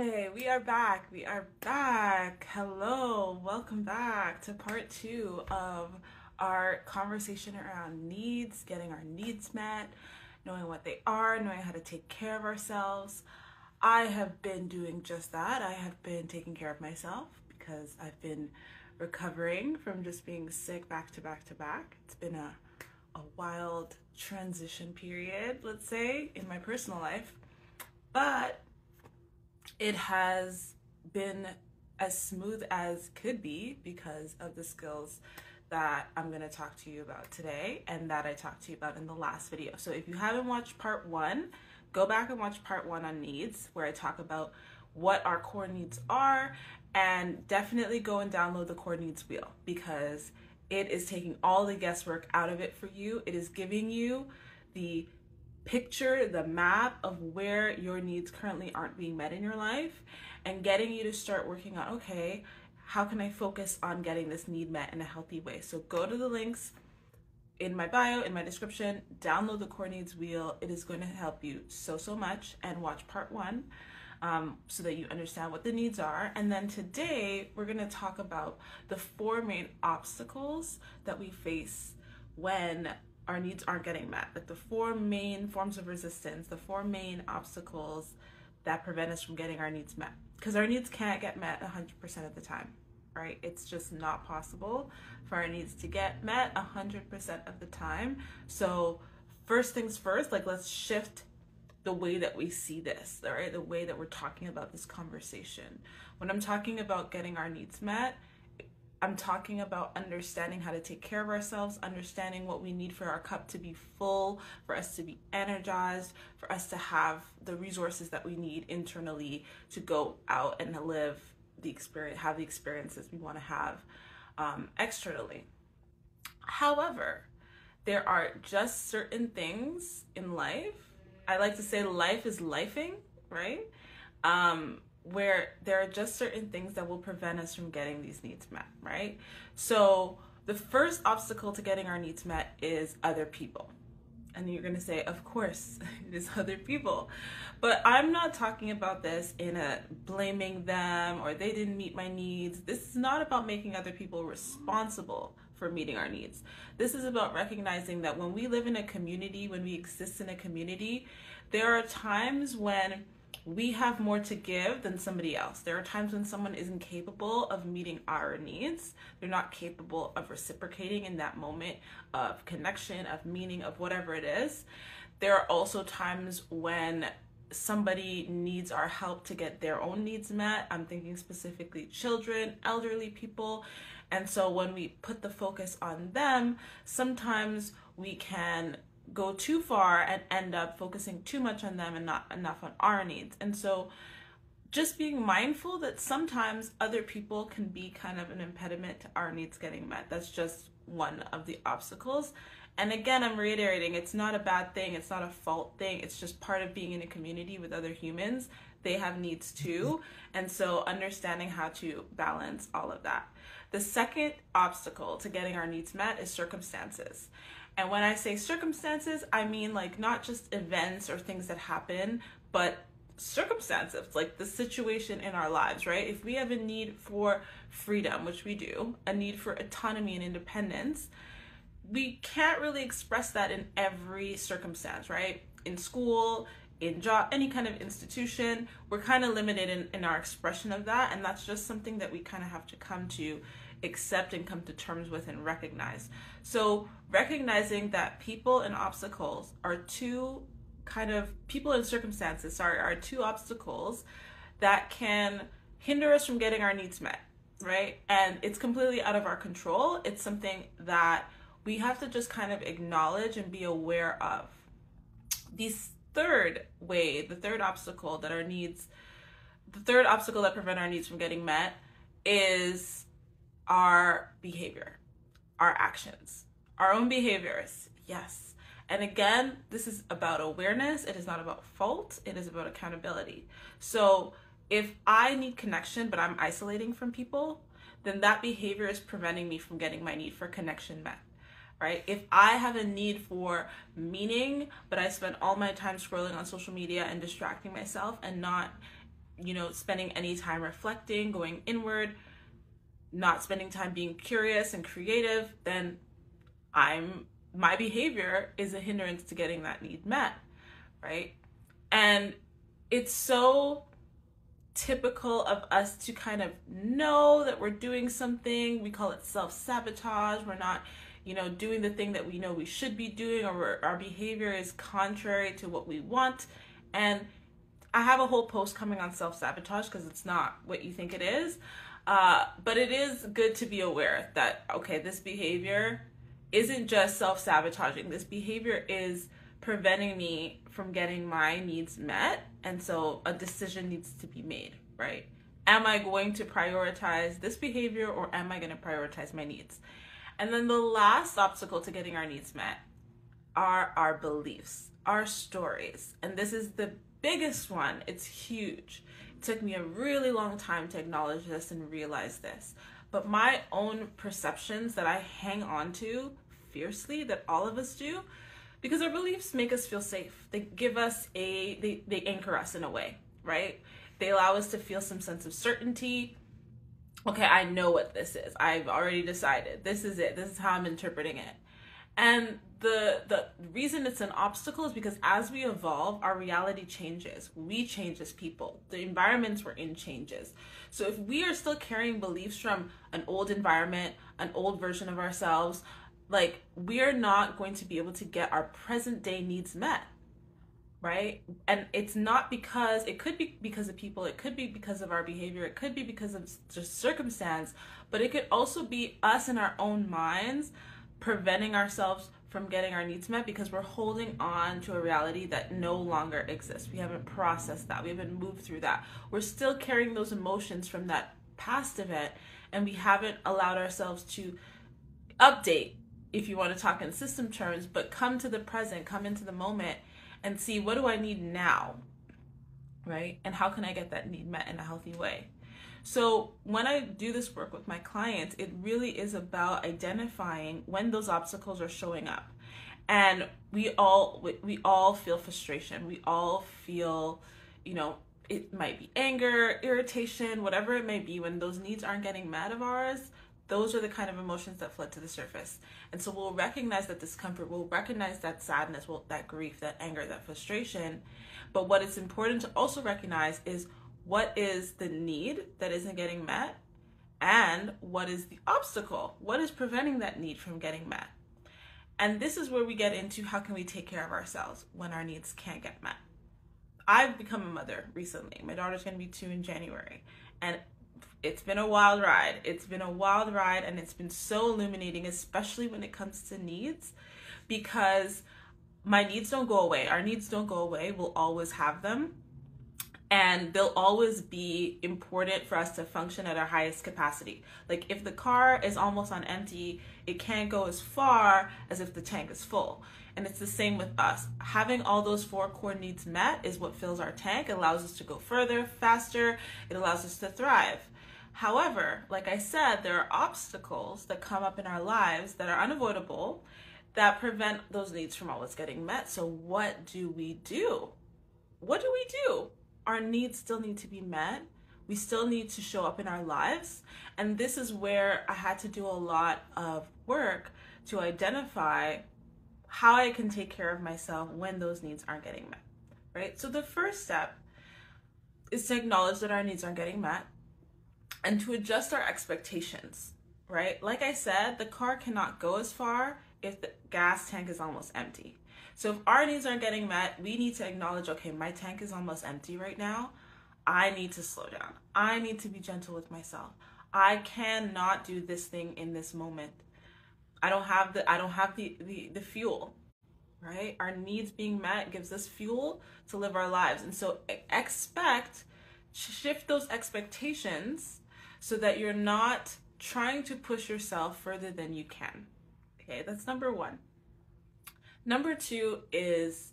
Hey, we are back. We are back. Hello. Welcome back to part two of our conversation around needs, getting our needs met, knowing what they are, knowing how to take care of ourselves. I have been doing just that. I have been taking care of myself because I've been recovering from just being sick back to back to back. It's been a, a wild transition period, let's say, in my personal life. But it has been as smooth as could be because of the skills that I'm going to talk to you about today and that I talked to you about in the last video. So if you haven't watched part one, go back and watch part one on needs, where I talk about what our core needs are, and definitely go and download the core needs wheel because it is taking all the guesswork out of it for you. It is giving you the picture, the map of where your needs currently aren't being met in your life, and getting you to start working on okay, how can I focus on getting this need met in a healthy way? So go to the links in my bio, in my description, download the core needs wheel. It is going to help you so, so much. And watch part one um, so that you understand what the needs are. And then today, we're going to talk about the four main obstacles that we face when our needs aren't getting met. Like the four main forms of resistance, the four main obstacles that prevent us from getting our needs met because our needs can't get met 100% of the time, right? It's just not possible for our needs to get met 100% of the time. So, first things first, like let's shift the way that we see this, right? The way that we're talking about this conversation. When I'm talking about getting our needs met, I'm talking about understanding how to take care of ourselves, understanding what we need for our cup to be full, for us to be energized, for us to have the resources that we need internally to go out and live the experience, have the experiences we want to have um, externally. However, there are just certain things in life. I like to say life is lifing, right? Um, where there are just certain things that will prevent us from getting these needs met, right? So the first obstacle to getting our needs met is other people. And you're going to say, of course, it is other people. But I'm not talking about this in a blaming them or they didn't meet my needs. This is not about making other people responsible for meeting our needs. This is about recognizing that when we live in a community, when we exist in a community, there are times when we have more to give than somebody else. There are times when someone isn't capable of meeting our needs. They're not capable of reciprocating in that moment of connection, of meaning, of whatever it is. There are also times when somebody needs our help to get their own needs met. I'm thinking specifically children, elderly people. And so when we put the focus on them, sometimes we can go too far and end up focusing too much on them and not enough on our needs. And so just being mindful that sometimes other people can be kind of an impediment to our needs getting met. That's just one of the obstacles. And again, I'm reiterating it's not a bad thing, it's not a fault thing, it's just part of being in a community with other humans. They have needs too. And so understanding how to balance all of that. The second obstacle to getting our needs met is circumstances. And when I say circumstances, I mean like not just events or things that happen, but circumstances, like the situation in our lives, right? If we have a need for freedom, which we do, a need for autonomy and independence, we can't really express that in every circumstance, right? In school, in job, any kind of institution, we're kind of limited in, in our expression of that. And that's just something that we kind of have to come to accept and come to terms with and recognize. So, recognizing that people and obstacles are two kind of people and circumstances, sorry, are two obstacles that can hinder us from getting our needs met, right? And it's completely out of our control. It's something that we have to just kind of acknowledge and be aware of. The third way, the third obstacle that our needs, the third obstacle that prevent our needs from getting met is our behavior, our actions, our own behaviors. Yes. And again, this is about awareness. It is not about fault. It is about accountability. So if I need connection, but I'm isolating from people, then that behavior is preventing me from getting my need for connection met. Right? If I have a need for meaning, but I spend all my time scrolling on social media and distracting myself and not you know, spending any time reflecting, going inward, not spending time being curious and creative, then I'm my behavior is a hindrance to getting that need met, right? And it's so typical of us to kind of know that we're doing something. We call it self sabotage. We're not, you know, doing the thing that we know we should be doing, or our behavior is contrary to what we want. And I have a whole post coming on self sabotage because it's not what you think it is. Uh, but it is good to be aware that, okay, this behavior isn't just self sabotaging. This behavior is preventing me from getting my needs met. And so a decision needs to be made, right? Am I going to prioritize this behavior or am I going to prioritize my needs? And then the last obstacle to getting our needs met are our beliefs, our stories. And this is the biggest one. It's huge. It took me a really long time to acknowledge this and realize this. But my own perceptions that I hang on to fiercely, that all of us do, because our beliefs make us feel safe. They give us a, they, they anchor us in a way, right? They allow us to feel some sense of certainty. Okay, I know what this is. I've already decided. This is it. This is how I'm interpreting it. And the the reason it's an obstacle is because as we evolve, our reality changes. We change as people. The environments we're in changes. So if we are still carrying beliefs from an old environment, an old version of ourselves, like we're not going to be able to get our present day needs met right and it's not because it could be because of people it could be because of our behavior it could be because of just circumstance but it could also be us in our own minds preventing ourselves from getting our needs met because we're holding on to a reality that no longer exists we haven't processed that we haven't moved through that we're still carrying those emotions from that past event and we haven't allowed ourselves to update if you want to talk in system terms, but come to the present, come into the moment and see what do I need now? Right? And how can I get that need met in a healthy way? So, when I do this work with my clients, it really is about identifying when those obstacles are showing up. And we all we all feel frustration. We all feel, you know, it might be anger, irritation, whatever it may be when those needs aren't getting met of ours those are the kind of emotions that flood to the surface. And so we'll recognize that discomfort, we'll recognize that sadness, well, that grief, that anger, that frustration. But what is important to also recognize is what is the need that isn't getting met and what is the obstacle? What is preventing that need from getting met? And this is where we get into how can we take care of ourselves when our needs can't get met. I've become a mother recently. My daughter's going to be 2 in January. And it's been a wild ride. It's been a wild ride and it's been so illuminating, especially when it comes to needs, because my needs don't go away. Our needs don't go away. We'll always have them. And they'll always be important for us to function at our highest capacity. Like if the car is almost on empty, it can't go as far as if the tank is full. And it's the same with us. Having all those four core needs met is what fills our tank, it allows us to go further, faster, it allows us to thrive. However, like I said, there are obstacles that come up in our lives that are unavoidable that prevent those needs from always getting met. So, what do we do? What do we do? Our needs still need to be met. We still need to show up in our lives. And this is where I had to do a lot of work to identify how I can take care of myself when those needs aren't getting met. Right? So, the first step is to acknowledge that our needs aren't getting met and to adjust our expectations, right? Like I said, the car cannot go as far if the gas tank is almost empty. So if our needs aren't getting met, we need to acknowledge okay, my tank is almost empty right now. I need to slow down. I need to be gentle with myself. I cannot do this thing in this moment. I don't have the I don't have the the, the fuel right? Our needs being met gives us fuel to live our lives. And so expect shift those expectations so that you're not trying to push yourself further than you can. Okay, that's number one. Number two is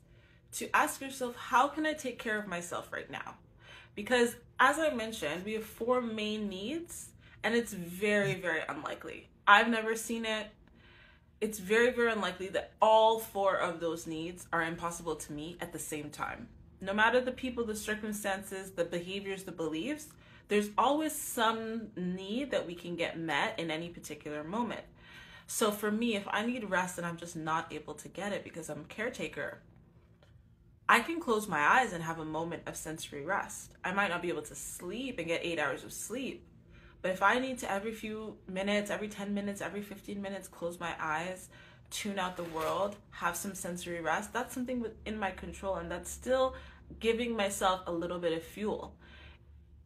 to ask yourself, how can I take care of myself right now? Because as I mentioned, we have four main needs, and it's very, very unlikely. I've never seen it. It's very, very unlikely that all four of those needs are impossible to meet at the same time no matter the people, the circumstances, the behaviors, the beliefs, there's always some need that we can get met in any particular moment. So for me, if I need rest and I'm just not able to get it because I'm a caretaker, I can close my eyes and have a moment of sensory rest. I might not be able to sleep and get eight hours of sleep, but if I need to every few minutes, every 10 minutes, every 15 minutes, close my eyes, tune out the world, have some sensory rest, that's something within my control and that's still giving myself a little bit of fuel.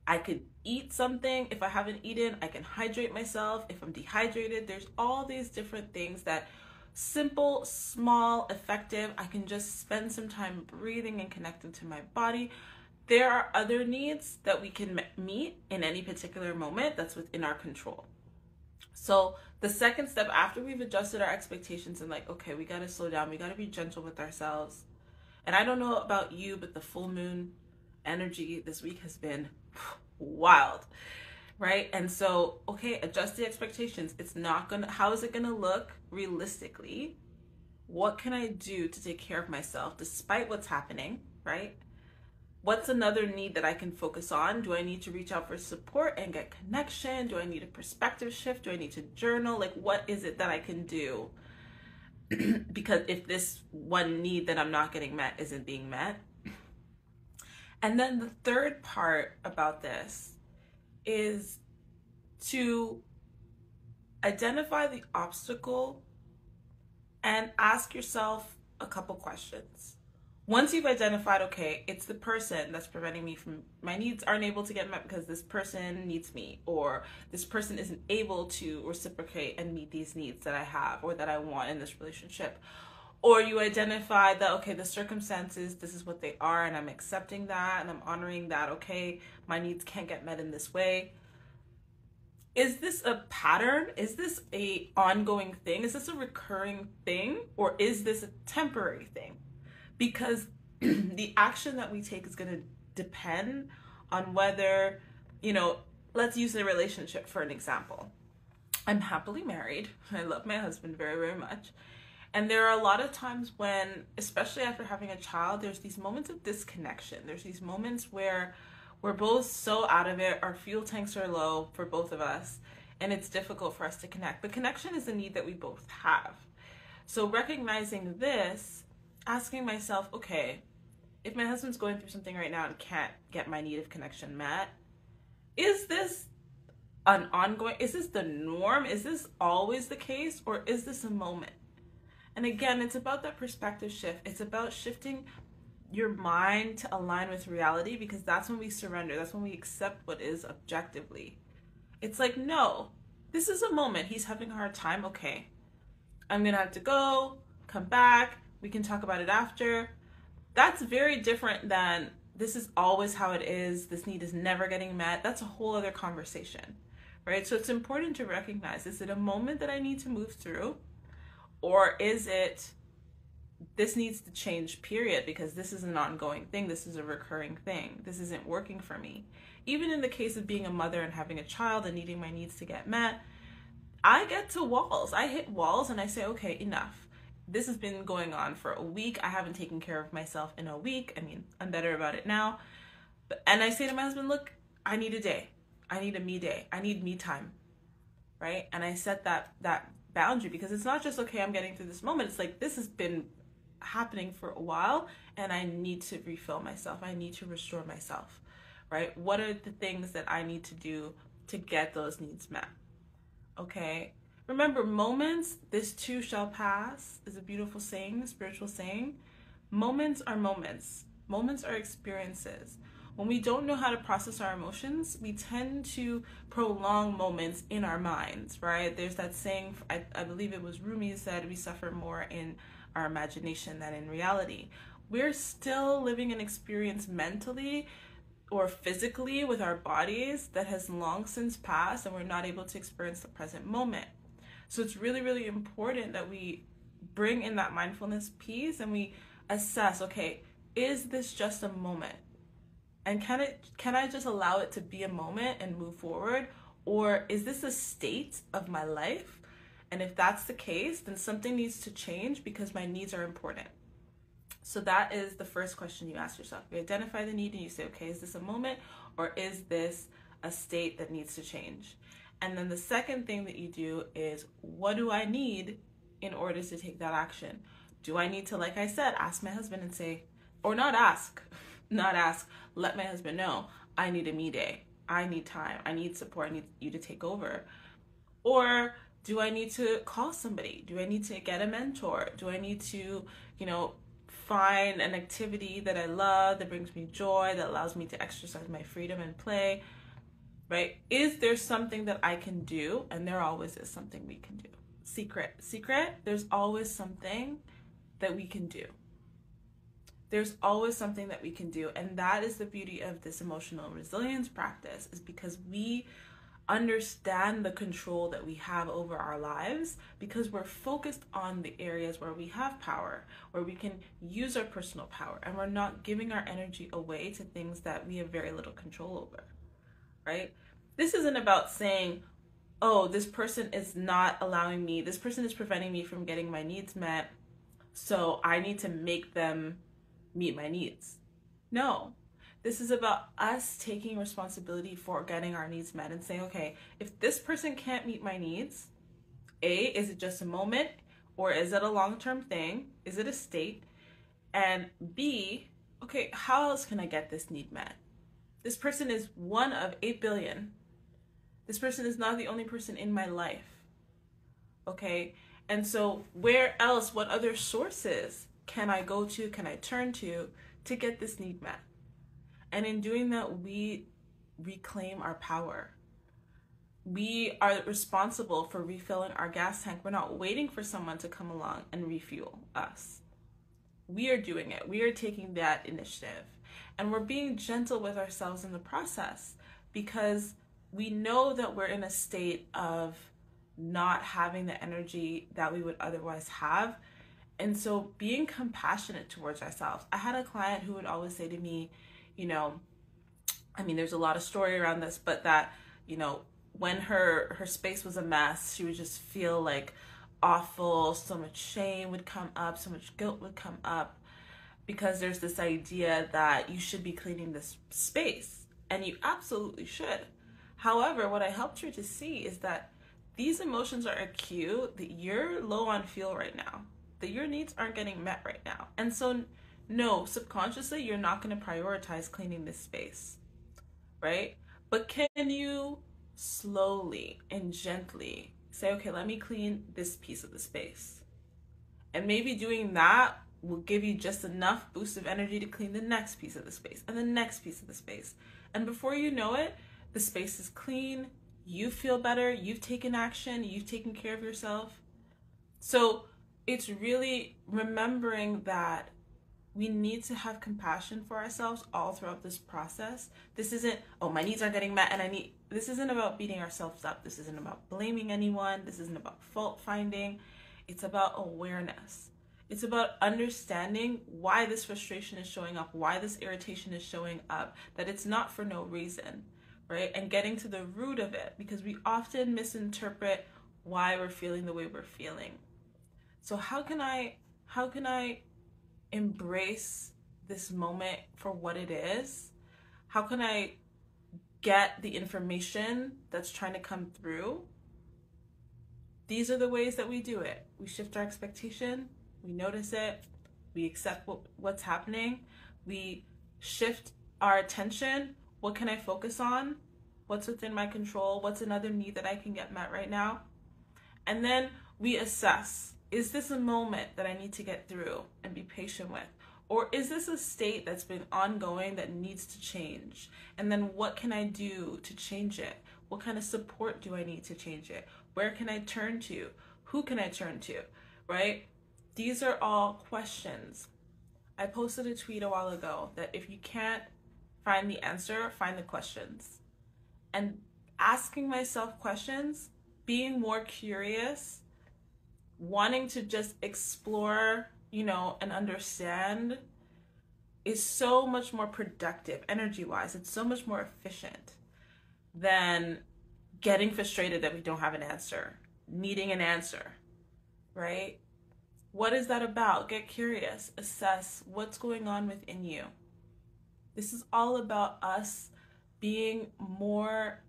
I could eat something. If I haven't eaten, I can hydrate myself. If I'm dehydrated, there's all these different things that simple, small, effective. I can just spend some time breathing and connecting to my body. There are other needs that we can meet in any particular moment that's within our control. So, the second step after we've adjusted our expectations and, like, okay, we got to slow down, we got to be gentle with ourselves. And I don't know about you, but the full moon energy this week has been wild right? And so okay adjust the expectations. It's not gonna how is it gonna look realistically? What can i do to take care of myself despite what's happening right? What's another need that i can focus on? Do i need to reach out for support and get connection? Do i need a perspective shift? Do i need to journal? Like what is it that i can do? Because if this one need that i'm not getting met isn't being met and then the third part about this is to identify the obstacle and ask yourself a couple questions. Once you've identified, okay, it's the person that's preventing me from my needs aren't able to get met because this person needs me, or this person isn't able to reciprocate and meet these needs that I have or that I want in this relationship or you identify that okay the circumstances this is what they are and i'm accepting that and i'm honoring that okay my needs can't get met in this way. Is this a pattern? Is this a ongoing thing? Is this a recurring thing? Or is this a temporary thing? Because the action that we take is going to depend on whether you know let's use a relationship for an example. I'm happily married. I love my husband very very much and there are a lot of times when, especially after having a child, there's these moments of disconnection. There's these moments where we're both so out of it, our fuel tanks are low for both of us, and it's difficult for us to connect. But connection is a need that we both have. So recognizing this, asking myself, okay, if my husband's going through something right now and can't get my need of connection met, is this an ongoing is this the norm? Is this always the case or is this a moment? And again, it's about that perspective shift. It's about shifting your mind to align with reality because that's when we surrender. That's when we accept what is objectively. It's like, no, this is a moment. He's having a hard time. Okay, I'm going to have to go, come back. We can talk about it after. That's very different than this is always how it is. This need is never getting met. That's a whole other conversation, right? So it's important to recognize is it a moment that I need to move through? Or is it this needs to change, period, because this is an ongoing thing. This is a recurring thing. This isn't working for me. Even in the case of being a mother and having a child and needing my needs to get met, I get to walls. I hit walls and I say, okay, enough. This has been going on for a week. I haven't taken care of myself in a week. I mean, I'm better about it now. And I say to my husband, look, I need a day. I need a me day. I need me time. Right? And I set that that boundary because it's not just okay i'm getting through this moment. It's like this has been happening for a while and i need to refill myself. I need to restore myself right? What are the things that i need to do to get those needs met? Okay? Remember moments this too shall pass is a beautiful saying a spiritual saying. Moments are moments. Moments are experiences when we don't know how to process our emotions, we tend to prolong moments in our minds, right? There's that saying, I, I believe it was Rumi said, we suffer more in our imagination than in reality. We're still living an experience mentally or physically with our bodies that has long since passed, and we're not able to experience the present moment. So it's really, really important that we bring in that mindfulness piece and we assess okay, is this just a moment? And can it can i just allow it to be a moment and move forward or is this a state of my life and if that's the case then something needs to change because my needs are important So that is the first question you ask yourself. You identify the need and you say, okay, is this a moment or is this a state that needs to change? And then the second thing that you do is, what do I need in order to take that action? Do I need to, like I said, ask my husband and say, or not ask, not ask, let my husband know, I need a me day. I need time. I need support. I need you to take over. Or do I need to call somebody? Do I need to get a mentor? Do I need to, you know, find an activity that I love, that brings me joy, that allows me to exercise my freedom and play? Right? Is there something that I can do? And there always is something we can do. Secret. Secret, there's always something that we can do. There's always something that we can do. And that is the beauty of this emotional resilience practice, is because we understand the control that we have over our lives because we're focused on the areas where we have power, where we can use our personal power, and we're not giving our energy away to things that we have very little control over, right? This isn't about saying, oh, this person is not allowing me, this person is preventing me from getting my needs met, so I need to make them meet my needs. No, this is about us taking responsibility for getting our needs met and saying, okay, if this person can't meet my needs, A, is it just a moment or is it a long term thing? Is it a state? And B, okay, how else can I get this need met? This person is one of 8 billion. This person is not the only person in my life. Okay? And so, where else, what other sources can I go to, can I turn to to get this need met? And in doing that, we reclaim our power. We are responsible for refilling our gas tank. We're not waiting for someone to come along and refuel us. We are doing it. We are taking that initiative. And we're being gentle with ourselves in the process because we know that we're in a state of not having the energy that we would otherwise have. And so being compassionate towards ourselves. I had a client who would always say to me, you know, I mean, there's a lot of story around this, but that, you know, when her her space was a mess, she would just feel like awful, so much shame would come up, so much guilt would come up because there's this idea that you should be cleaning this space and you absolutely should. However, what I helped her to see is that these emotions are a cue that you're low on fuel right now, that your needs aren't getting met right now. And so no, subconsciously, you're not going to prioritize cleaning this space, right? But can you slowly and gently say, okay, let me clean this piece of the space? And maybe doing that will give you just enough boost of energy to clean the next piece of the space and the next piece of the space. And before you know it, the space is clean, you feel better, you've taken action, you've taken care of yourself. So it's really remembering that we need to have compassion for ourselves all throughout this process. This isn't, oh, my needs aren't getting met and I need, this isn't about beating ourselves up. This isn't about blaming anyone. This isn't about fault finding. It's about awareness. It's about understanding why this frustration is showing up, why this irritation is showing up, that it's not for no reason, right? And getting to the root of it because we often misinterpret why we're feeling the way we're feeling. So how can I how can I embrace this moment for what it is? How can I get the information that's trying to come through? These are the ways that we do it. We shift our expectation, we notice it, we accept what, what's happening, we shift our attention. What can I focus on? What's within my control? What's another need that I can get met right now? And then we assess is this a moment that I need to get through and be patient with? Or is this a state that's been ongoing that needs to change? And then what can I do to change it? What kind of support do I need to change it? Where can I turn to? Who can I turn to? Right? These are all questions. I posted a tweet a while ago that if you can't find the answer, find the questions. And asking myself questions, being more curious, wanting to just explore, you know, and understand is so much more productive energy wise. It's so much more efficient than getting frustrated that we don't have an answer, needing an answer, right? What is that about? Get curious, assess what's going on within you. This is all about us being more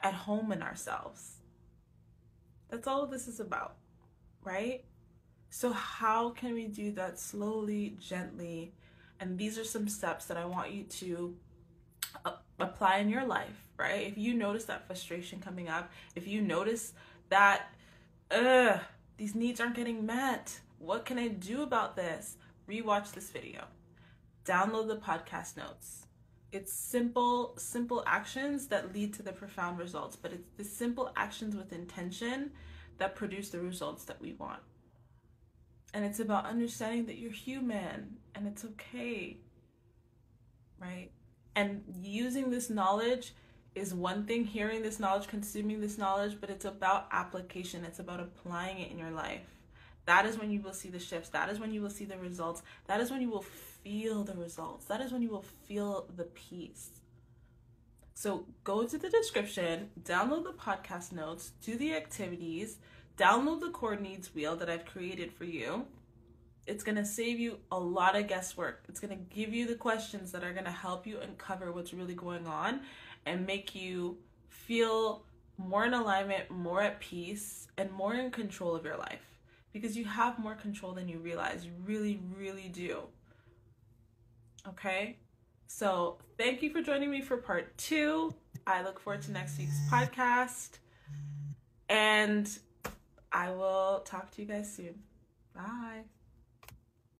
at home in ourselves. That's all this is about, right? So, how can we do that slowly, gently? And these are some steps that I want you to apply in your life, right? If you notice that frustration coming up, if you notice that, ugh, these needs aren't getting met, what can I do about this? Rewatch this video, download the podcast notes. It's simple, simple actions that lead to the profound results, but it's the simple actions with intention that produce the results that we want. And it's about understanding that you're human and it's okay. Right? And using this knowledge is one thing, hearing this knowledge, consuming this knowledge, but it's about application. It's about applying it in your life. That is when you will see the shifts. That is when you will see the results. That is when you will feel the results. That is when you will feel the peace. So go to the description, download the podcast notes, do the activities, download the core needs wheel that I've created for you. It's going to save you a lot of guesswork. It's going to give you the questions that are going to help you uncover what's really going on and make you feel more in alignment, more at peace, and more in control of your life. Because you have more control than you realize. You really, really do. Okay? So, thank you for joining me for part two. I look forward to next week's podcast. And I will talk to you guys soon. Bye.